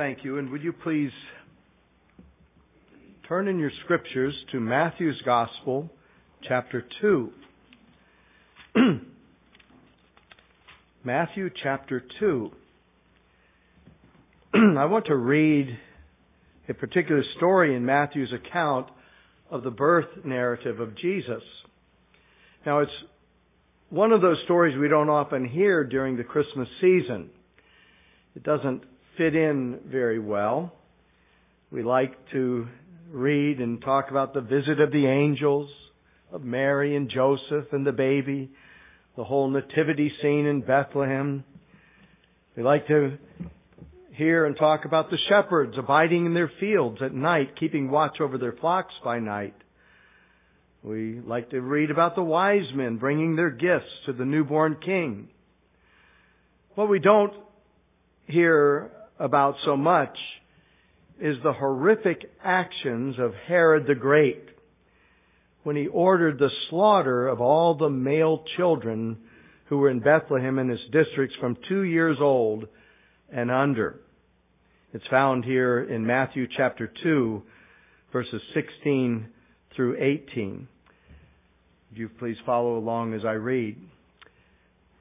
thank you. And would you please turn in your scriptures to Matthew's Gospel, chapter 2. Matthew chapter 2. I want to read a particular story in Matthew's account of the birth narrative of Jesus. Now, it's one of those stories we don't often hear during the Christmas season. It doesn't fit in very well. We like to read and talk about the visit of the angels, of Mary and Joseph and the baby, the whole nativity scene in Bethlehem. We like to hear and talk about the shepherds abiding in their fields at night, keeping watch over their flocks by night. We like to read about the wise men bringing their gifts to the newborn king. What we don't hear about so much is the horrific actions of Herod the Great when he ordered the slaughter of all the male children who were in Bethlehem and its districts from two years old and under. It's found here in Matthew chapter 2, verses 16 through 18. Would you please follow along as I read?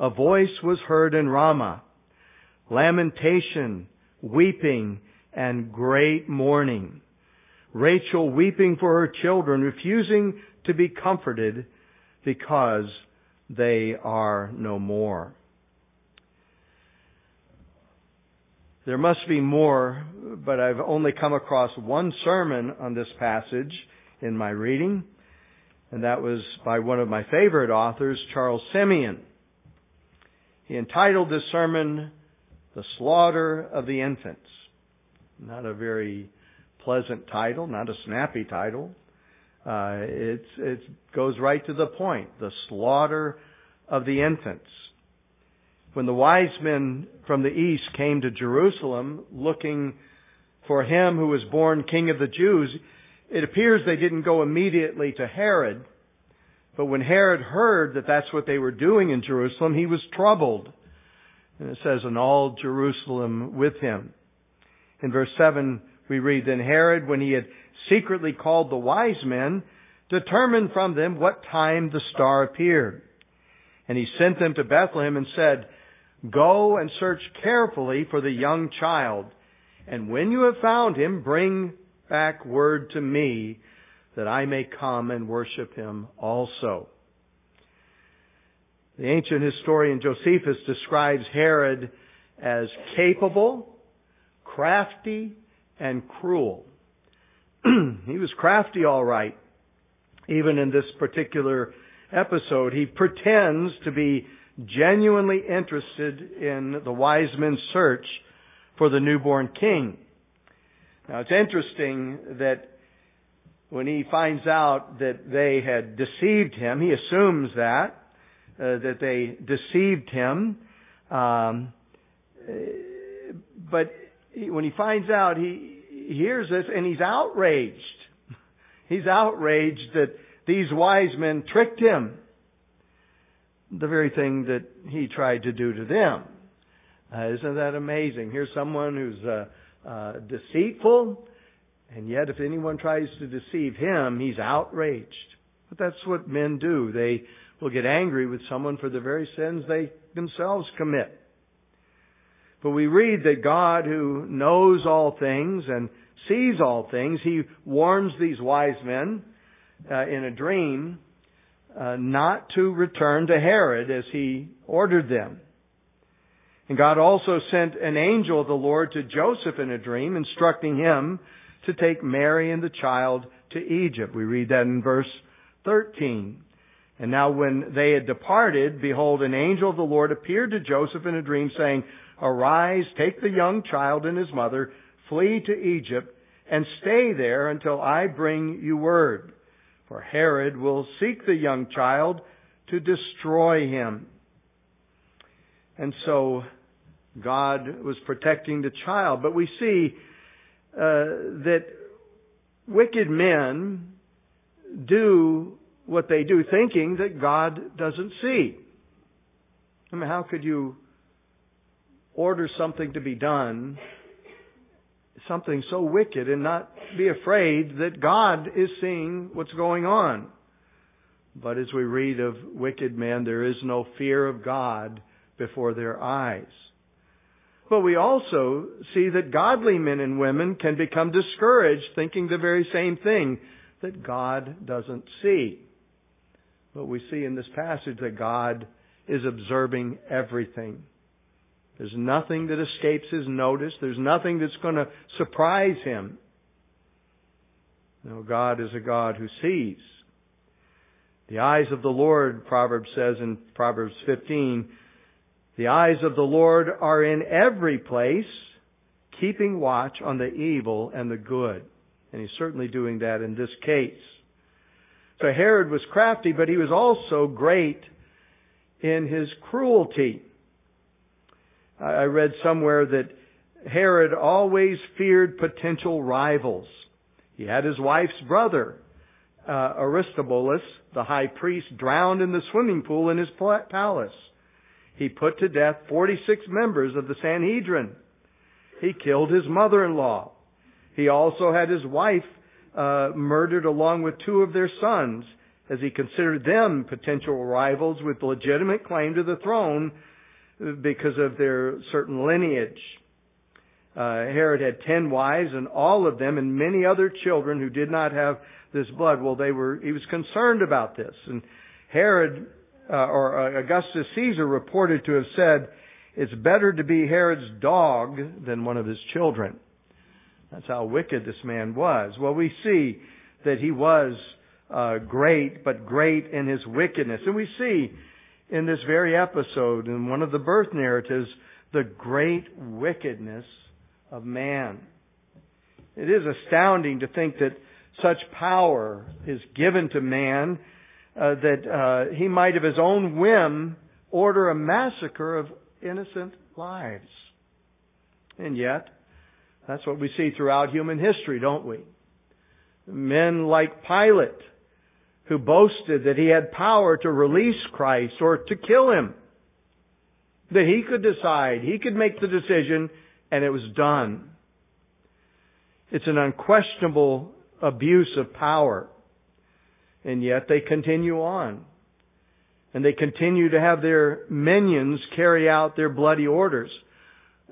a voice was heard in Ramah, lamentation, weeping, and great mourning. Rachel weeping for her children, refusing to be comforted because they are no more. There must be more, but I've only come across one sermon on this passage in my reading, and that was by one of my favorite authors, Charles Simeon. He entitled this sermon, The Slaughter of the Infants. Not a very pleasant title, not a snappy title. Uh, it goes right to the point. The slaughter of the infants. When the wise men from the east came to Jerusalem looking for him who was born king of the Jews, it appears they didn't go immediately to Herod, but when Herod heard that that's what they were doing in Jerusalem, he was troubled. And it says, and all Jerusalem with him. In verse 7, we read, Then Herod, when he had secretly called the wise men, determined from them what time the star appeared. And he sent them to Bethlehem and said, Go and search carefully for the young child, and when you have found him, bring back word to me that I may come and worship him also. The ancient historian Josephus describes Herod as capable, crafty, and cruel. he was crafty all right. Even in this particular episode, he pretends to be genuinely interested in the wise men's search for the newborn king. Now it's interesting that when he finds out that they had deceived him, he assumes that, uh, that they deceived him. Um, but he, when he finds out, he, he hears this and he's outraged. He's outraged that these wise men tricked him. The very thing that he tried to do to them. Uh, isn't that amazing? Here's someone who's uh, uh, deceitful, and yet, if anyone tries to deceive him, he's outraged. But that's what men do. They will get angry with someone for the very sins they themselves commit. But we read that God, who knows all things and sees all things, he warns these wise men uh, in a dream uh, not to return to Herod as he ordered them. And God also sent an angel of the Lord to Joseph in a dream, instructing him to take Mary and the child to Egypt. We read that in verse 13. And now when they had departed, behold, an angel of the Lord appeared to Joseph in a dream saying, Arise, take the young child and his mother, flee to Egypt, and stay there until I bring you word. For Herod will seek the young child to destroy him. And so God was protecting the child. But we see Uh, that wicked men do what they do thinking that God doesn't see. I mean, how could you order something to be done, something so wicked, and not be afraid that God is seeing what's going on? But as we read of wicked men, there is no fear of God before their eyes. But we also see that godly men and women can become discouraged thinking the very same thing that God doesn't see. But we see in this passage that God is observing everything. There's nothing that escapes his notice. There's nothing that's going to surprise him. No, God is a God who sees. The eyes of the Lord, Proverbs says in Proverbs 15, the eyes of the Lord are in every place, keeping watch on the evil and the good. And he's certainly doing that in this case. So Herod was crafty, but he was also great in his cruelty. I read somewhere that Herod always feared potential rivals. He had his wife's brother, uh, Aristobulus, the high priest, drowned in the swimming pool in his palace. He put to death 46 members of the Sanhedrin. He killed his mother-in-law. He also had his wife uh, murdered along with two of their sons, as he considered them potential rivals with legitimate claim to the throne because of their certain lineage. Uh, Herod had ten wives, and all of them, and many other children who did not have this blood. Well, they were. He was concerned about this, and Herod uh, or uh, Augustus Caesar reported to have said, "It's better to be Herod's dog than one of his children." That's how wicked this man was. Well, we see that he was uh, great, but great in his wickedness, and we see in this very episode, in one of the birth narratives, the great wickedness of man. It is astounding to think that such power is given to man uh, that uh, he might, of his own whim, order a massacre of innocent lives. And yet, that's what we see throughout human history, don't we? Men like Pilate who boasted that he had power to release Christ or to kill him. That he could decide, he could make the decision, and it was done. It's an unquestionable abuse of power. And yet they continue on. And they continue to have their minions carry out their bloody orders.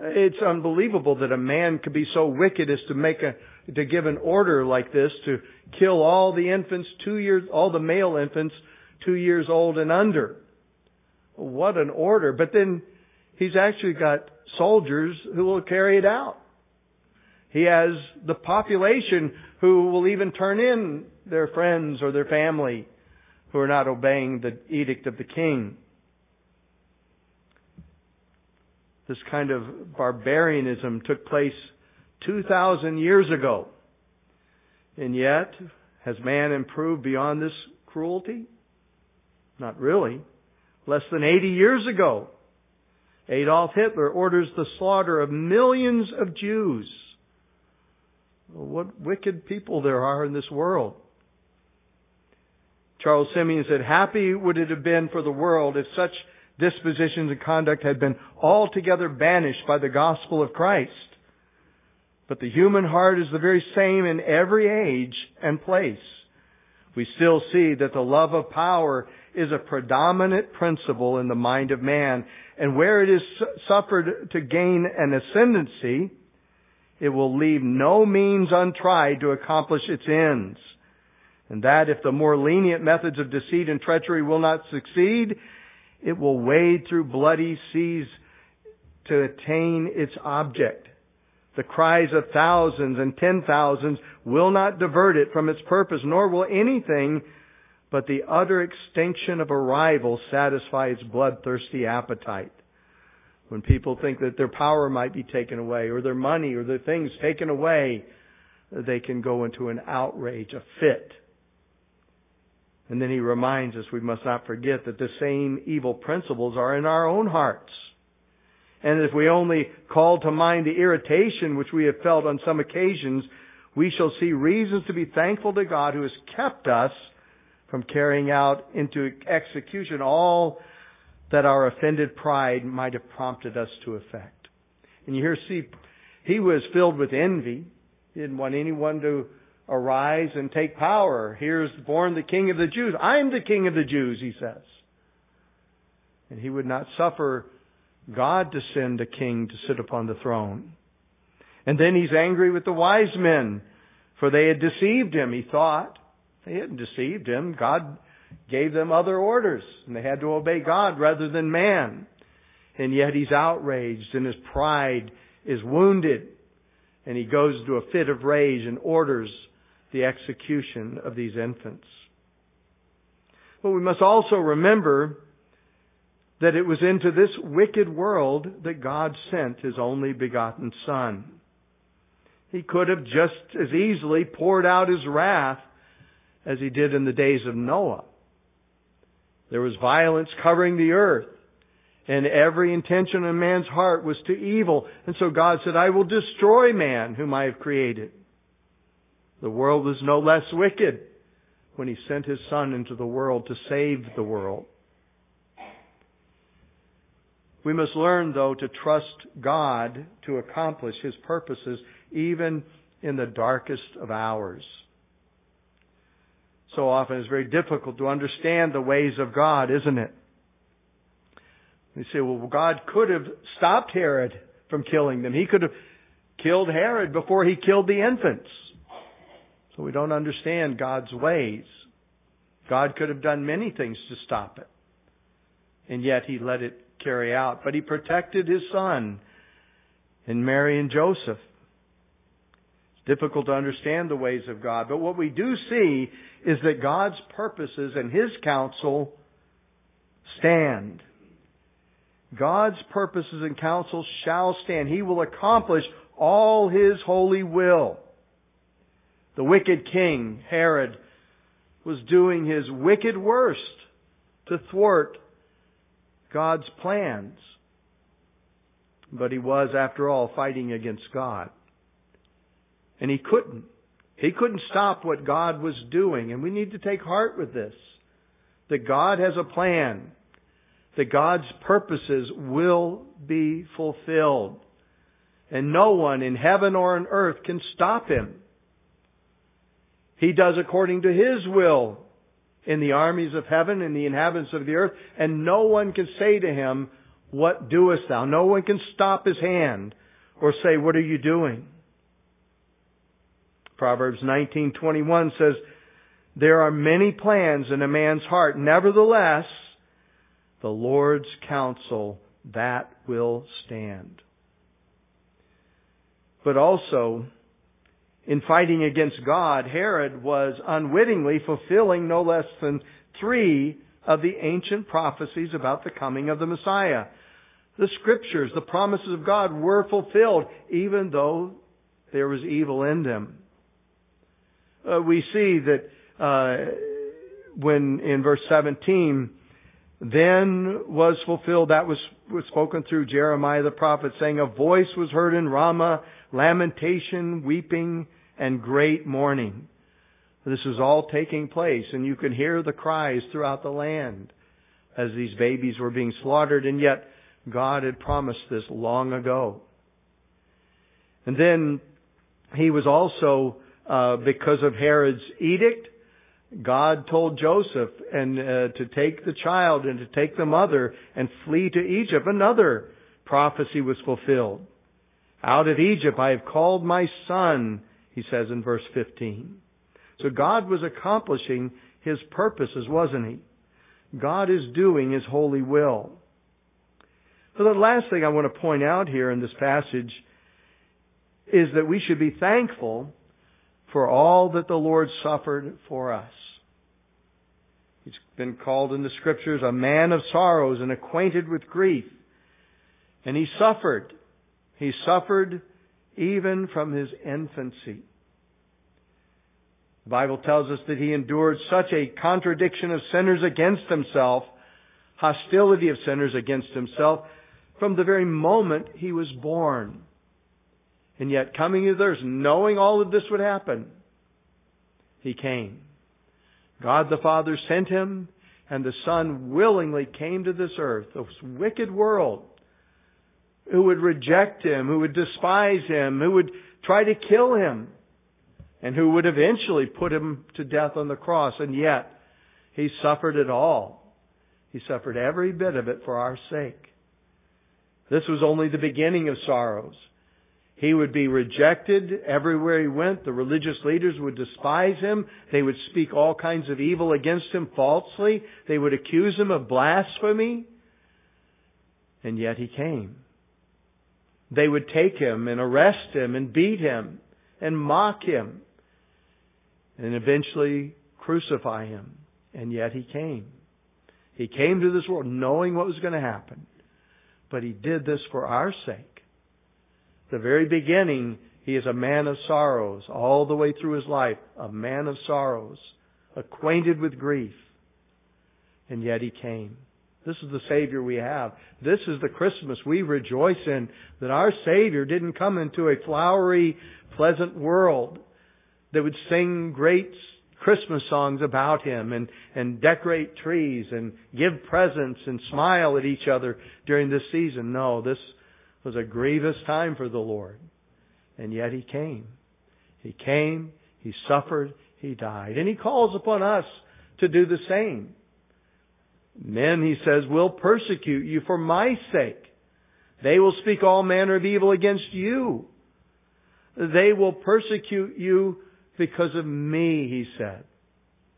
It's unbelievable that a man could be so wicked as to make a to give an order like this to kill all the infants two years, all the male infants two years old and under. What an order. But then he's actually got soldiers who will carry it out. He has the population who will even turn in their friends or their family who are not obeying the edict of the king. This kind of barbarianism took place 2,000 years ago. And yet, has man improved beyond this cruelty? Not really. Less than 80 years ago, Adolf Hitler orders the slaughter of millions of Jews. What wicked people there are in this world. Charles Simeon said, Happy would it have been for the world if such dispositions and conduct had been altogether banished by the gospel of Christ. But the human heart is the very same in every age and place. We still see that the love of power is a predominant principle in the mind of man, and where it is suffered to gain an ascendancy, it will leave no means untried to accomplish its ends. And that if the more lenient methods of deceit and treachery will not succeed, it will wade through bloody seas to attain its object. The cries of thousands and ten thousands will not divert it from its purpose, nor will anything but the utter extinction of a rival satisfy its bloodthirsty appetite. When people think that their power might be taken away, or their money, or their things taken away, they can go into an outrage, a fit. And then he reminds us we must not forget that the same evil principles are in our own hearts. And if we only call to mind the irritation which we have felt on some occasions, we shall see reasons to be thankful to God who has kept us from carrying out into execution all that our offended pride might have prompted us to effect. And you hear, see, he was filled with envy. He didn't want anyone to arise and take power. Here's born the King of the Jews. I'm the King of the Jews, he says. And he would not suffer God to send a king to sit upon the throne. And then he's angry with the wise men, for they had deceived him, he thought. They hadn't deceived him. God gave them other orders, and they had to obey God rather than man. And yet he's outraged, and his pride is wounded. And he goes into a fit of rage and orders the execution of these infants. But we must also remember that it was into this wicked world that God sent His only begotten Son. He could have just as easily poured out His wrath as He did in the days of Noah. There was violence covering the earth, and every intention in man's heart was to evil. And so God said, I will destroy man whom I have created. The world was no less wicked when He sent His Son into the world to save the world. We must learn, though, to trust God to accomplish His purposes even in the darkest of hours. So often it's very difficult to understand the ways of God, isn't it? You say, well, God could have stopped Herod from killing them. He could have killed Herod before he killed the infants. So we don't understand God's ways. God could have done many things to stop it. And yet he let it carry out. But he protected his son and Mary and Joseph. Difficult to understand the ways of God. But what we do see is that God's purposes and his counsel stand. God's purposes and counsel shall stand. He will accomplish all his holy will. The wicked king, Herod, was doing his wicked worst to thwart God's plans. But he was, after all, fighting against God. And he couldn't. He couldn't stop what God was doing. And we need to take heart with this. That God has a plan. That God's purposes will be fulfilled. And no one in heaven or on earth can stop him. He does according to His will in the armies of heaven and the inhabitants of the earth, and no one can say to him, What doest thou? No one can stop his hand or say, What are you doing? Proverbs 19:21 says, There are many plans in a man's heart, nevertheless, the Lord's counsel that will stand. But also, in fighting against God, Herod was unwittingly fulfilling no less than three of the ancient prophecies about the coming of the Messiah. The scriptures, the promises of God were fulfilled, even though there was evil in them. Uh, we see that uh, when in verse 17, then was fulfilled that was, was spoken through Jeremiah the prophet, saying, A voice was heard in Ramah, lamentation, weeping, and great mourning. This is all taking place, and you can hear the cries throughout the land as these babies were being slaughtered, and yet God had promised this long ago. And then he was also, uh, because of Herod's edict, God told Joseph and uh, to take the child and to take the mother and flee to Egypt. Another prophecy was fulfilled. Out of Egypt I have called my son he says in verse 15. So God was accomplishing His purposes, wasn't He? God is doing His holy will. So the last thing I want to point out here in this passage is that we should be thankful for all that the Lord suffered for us. He's been called in the scriptures a man of sorrows and acquainted with grief. And he suffered. He suffered even from his infancy. The Bible tells us that he endured such a contradiction of sinners against himself, hostility of sinners against himself, from the very moment he was born. And yet coming to earth, knowing all of this would happen, he came. God the Father sent him, and the Son willingly came to this earth, this wicked world, who would reject him, who would despise him, who would try to kill him, and who would eventually put him to death on the cross. And yet, he suffered it all. He suffered every bit of it for our sake. This was only the beginning of sorrows. He would be rejected everywhere he went. The religious leaders would despise him. They would speak all kinds of evil against him falsely. They would accuse him of blasphemy. And yet he came. They would take him and arrest him and beat him and mock him and eventually crucify him. And yet he came. He came to this world knowing what was going to happen. But he did this for our sake the very beginning, he is a man of sorrows, all the way through his life, a man of sorrows, acquainted with grief. And yet he came. This is the Savior we have. This is the Christmas we rejoice in, that our Savior didn't come into a flowery, pleasant world that would sing great Christmas songs about Him and, and decorate trees and give presents and smile at each other during this season. No, this was a grievous time for the Lord. And yet He came. He came, He suffered, He died. And He calls upon us to do the same. Men, He says, will persecute you for my sake. They will speak all manner of evil against you. They will persecute you because of me, He said.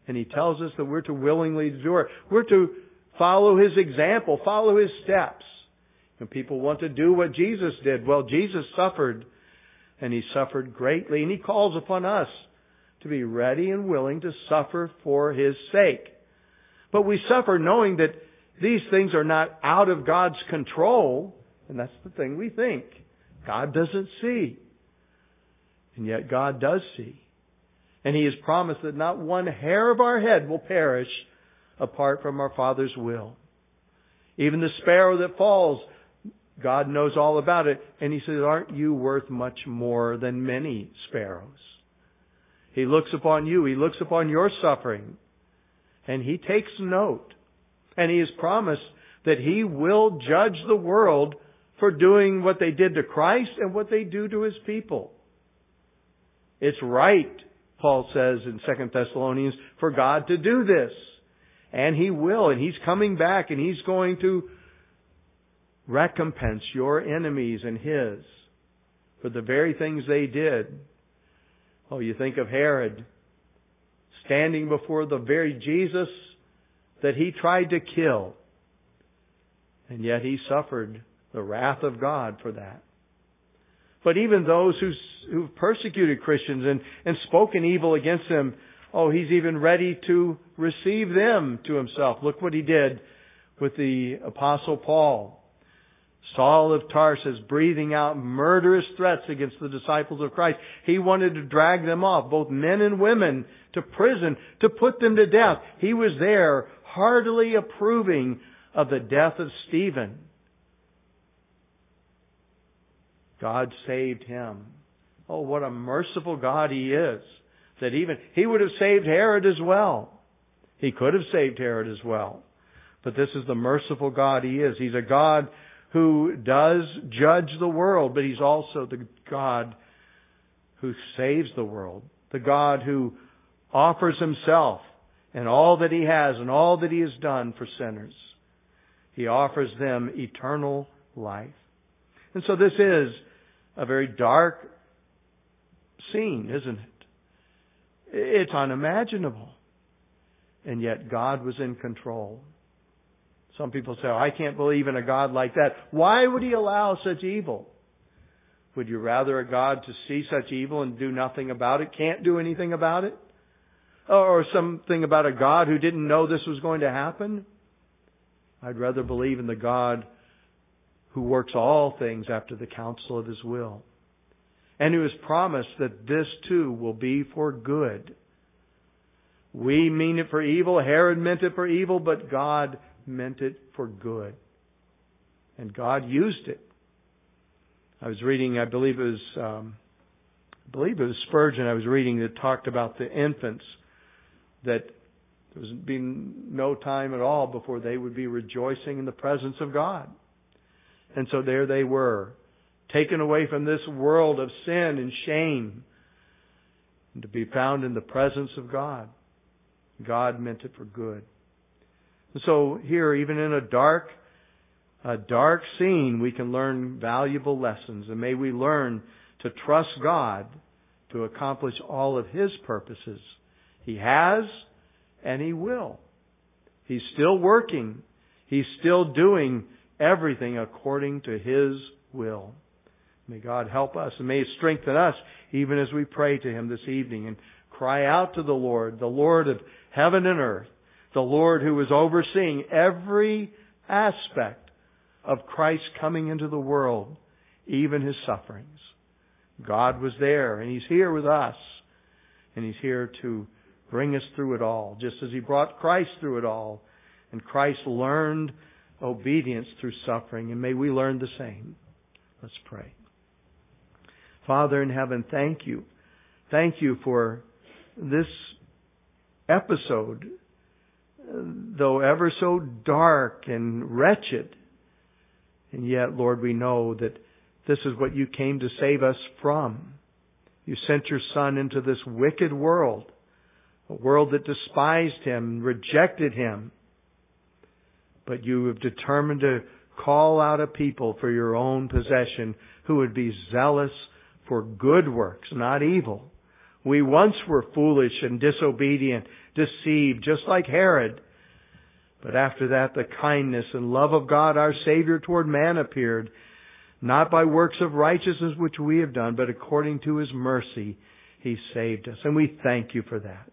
And He tells us that we're to willingly endure. We're to follow His example, follow His steps. And people want to do what Jesus did. Well, Jesus suffered, and He suffered greatly, and He calls upon us to be ready and willing to suffer for His sake. But we suffer knowing that these things are not out of God's control, and that's the thing we think. God doesn't see. And yet God does see. And He has promised that not one hair of our head will perish apart from our Father's will. Even the sparrow that falls God knows all about it. And he says, aren't you worth much more than many sparrows? He looks upon you. He looks upon your suffering. And he takes note. And he has promised that he will judge the world for doing what they did to Christ and what they do to his people. It's right, Paul says in 2 Thessalonians, for God to do this. And he will. And he's coming back and he's going to recompense your enemies and his for the very things they did. Oh, you think of Herod standing before the very Jesus that he tried to kill. And yet he suffered the wrath of God for that. But even those who, who've persecuted Christians and, and spoken evil against them, oh, he's even ready to receive them to himself. Look what he did with the apostle Paul. Saul of Tarsus breathing out murderous threats against the disciples of Christ. He wanted to drag them off, both men and women, to prison, to put them to death. He was there heartily approving of the death of Stephen. God saved him. Oh, what a merciful God he is. That even, he would have saved Herod as well. He could have saved Herod as well. But this is the merciful God he is. He's a God who does judge the world, but He's also the God who saves the world. The God who offers Himself and all that He has and all that He has done for sinners. He offers them eternal life. And so this is a very dark scene, isn't it? It's unimaginable. And yet God was in control. Some people say, oh, I can't believe in a God like that. Why would He allow such evil? Would you rather a God to see such evil and do nothing about it, can't do anything about it? Or something about a God who didn't know this was going to happen? I'd rather believe in the God who works all things after the counsel of His will. And who has promised that this too will be for good We mean it for evil. Herod meant it for evil, but God meant it for good. And God used it. I was reading, I believe it was, um, I believe it was Spurgeon I was reading that talked about the infants that there was been no time at all before they would be rejoicing in the presence of God. And so there they were, taken away from this world of sin and shame, and to be found in the presence of God. God meant it for good. So here, even in a dark, a dark scene, we can learn valuable lessons. And may we learn to trust God to accomplish all of His purposes. He has and He will. He's still working. He's still doing everything according to His will. May God help us and may He strengthen us even as we pray to Him this evening and cry out to the Lord, the Lord of heaven and earth, the Lord who is overseeing every aspect of Christ coming into the world, even His sufferings. God was there and He's here with us and He's here to bring us through it all, just as He brought Christ through it all. And Christ learned obedience through suffering, and may we learn the same. Let's pray. Father in heaven, thank you. Thank you for this episode, though ever so dark and wretched. And yet, Lord, we know that this is what you came to save us from. You sent your Son into this wicked world a world that despised him, rejected him. But you have determined to call out a people for your own possession who would be zealous for good works, not evil. We once were foolish and disobedient, deceived, just like Herod. But after that, the kindness and love of God, our Savior, toward man appeared, not by works of righteousness which we have done, but according to His mercy, He saved us. And we thank you for that.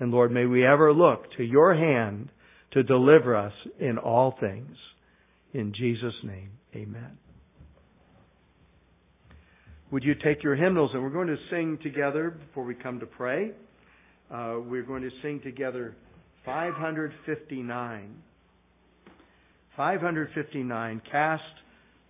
And Lord, may we ever look to your hand to deliver us in all things. In Jesus' name, amen. Would you take your hymnals and we're going to sing together before we come to pray. Uh, we're going to sing together 559. 559, cast